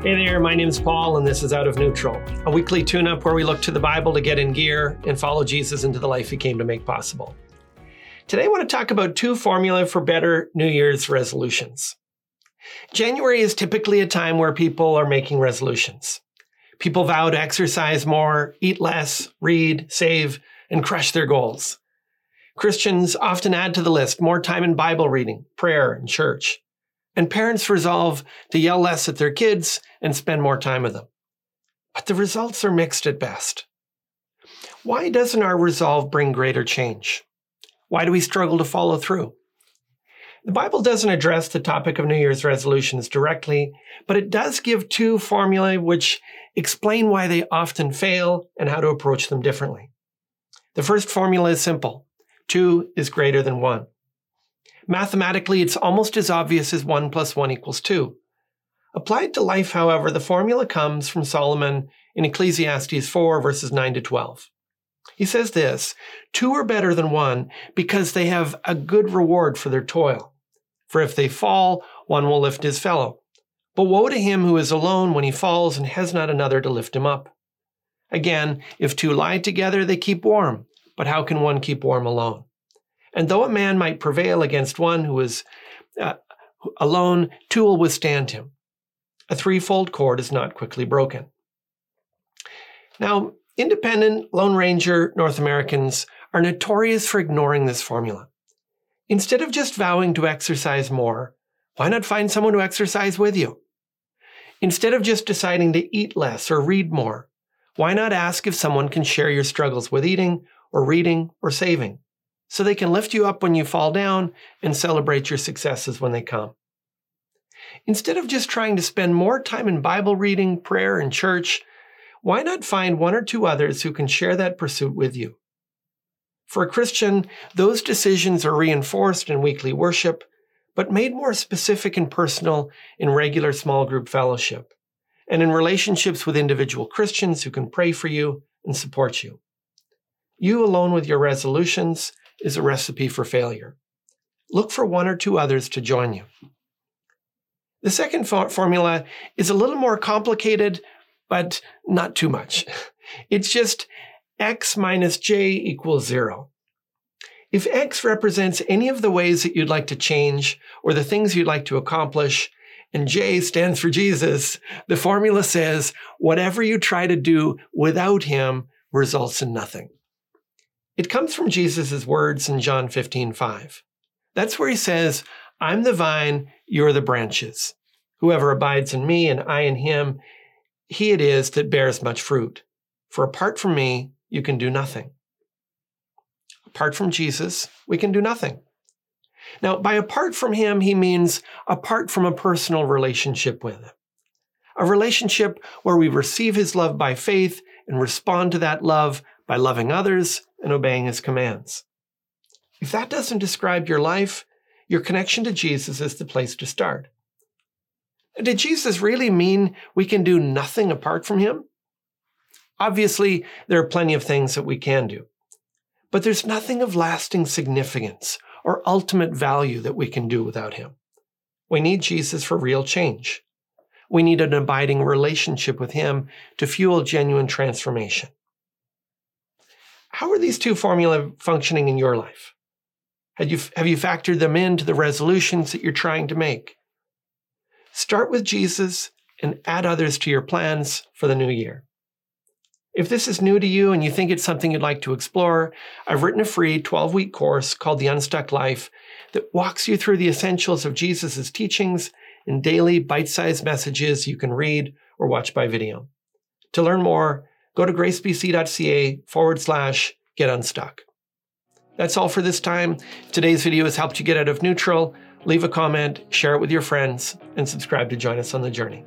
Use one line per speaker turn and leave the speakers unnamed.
Hey there, my name is Paul, and this is Out of Neutral, a weekly tune up where we look to the Bible to get in gear and follow Jesus into the life he came to make possible. Today, I want to talk about two formula for better New Year's resolutions. January is typically a time where people are making resolutions. People vow to exercise more, eat less, read, save, and crush their goals. Christians often add to the list more time in Bible reading, prayer, and church. And parents resolve to yell less at their kids and spend more time with them. But the results are mixed at best. Why doesn't our resolve bring greater change? Why do we struggle to follow through? The Bible doesn't address the topic of New Year's resolutions directly, but it does give two formulae which explain why they often fail and how to approach them differently. The first formula is simple. Two is greater than one. Mathematically, it's almost as obvious as 1 plus 1 equals 2. Applied to life, however, the formula comes from Solomon in Ecclesiastes 4, verses 9 to 12. He says this Two are better than one because they have a good reward for their toil. For if they fall, one will lift his fellow. But woe to him who is alone when he falls and has not another to lift him up. Again, if two lie together, they keep warm. But how can one keep warm alone? And though a man might prevail against one who is uh, alone, two will withstand him. A threefold cord is not quickly broken. Now, independent Lone Ranger North Americans are notorious for ignoring this formula. Instead of just vowing to exercise more, why not find someone to exercise with you? Instead of just deciding to eat less or read more, why not ask if someone can share your struggles with eating or reading or saving? So they can lift you up when you fall down and celebrate your successes when they come. Instead of just trying to spend more time in Bible reading, prayer, and church, why not find one or two others who can share that pursuit with you? For a Christian, those decisions are reinforced in weekly worship, but made more specific and personal in regular small group fellowship and in relationships with individual Christians who can pray for you and support you. You alone with your resolutions is a recipe for failure. Look for one or two others to join you. The second for- formula is a little more complicated, but not too much. It's just x minus j equals zero. If x represents any of the ways that you'd like to change or the things you'd like to accomplish, and J stands for Jesus, the formula says whatever you try to do without him results in nothing. It comes from Jesus' words in John 15, 5. That's where he says, I'm the vine, you're the branches. Whoever abides in me and I in him, he it is that bears much fruit. For apart from me, you can do nothing. Apart from Jesus, we can do nothing. Now, by apart from him, he means apart from a personal relationship with him. A relationship where we receive his love by faith and respond to that love by loving others and obeying his commands. If that doesn't describe your life, your connection to Jesus is the place to start. Did Jesus really mean we can do nothing apart from him? Obviously, there are plenty of things that we can do. But there's nothing of lasting significance or ultimate value that we can do without him. We need Jesus for real change. We need an abiding relationship with him to fuel genuine transformation. How are these two formulae functioning in your life? Have you, have you factored them into the resolutions that you're trying to make? Start with Jesus and add others to your plans for the new year. If this is new to you and you think it's something you'd like to explore, I've written a free 12 week course called The Unstuck Life that walks you through the essentials of Jesus' teachings in daily bite sized messages you can read or watch by video. To learn more, go to gracebc.ca forward slash get unstuck. That's all for this time. Today's video has helped you get out of neutral. Leave a comment, share it with your friends, and subscribe to join us on the journey.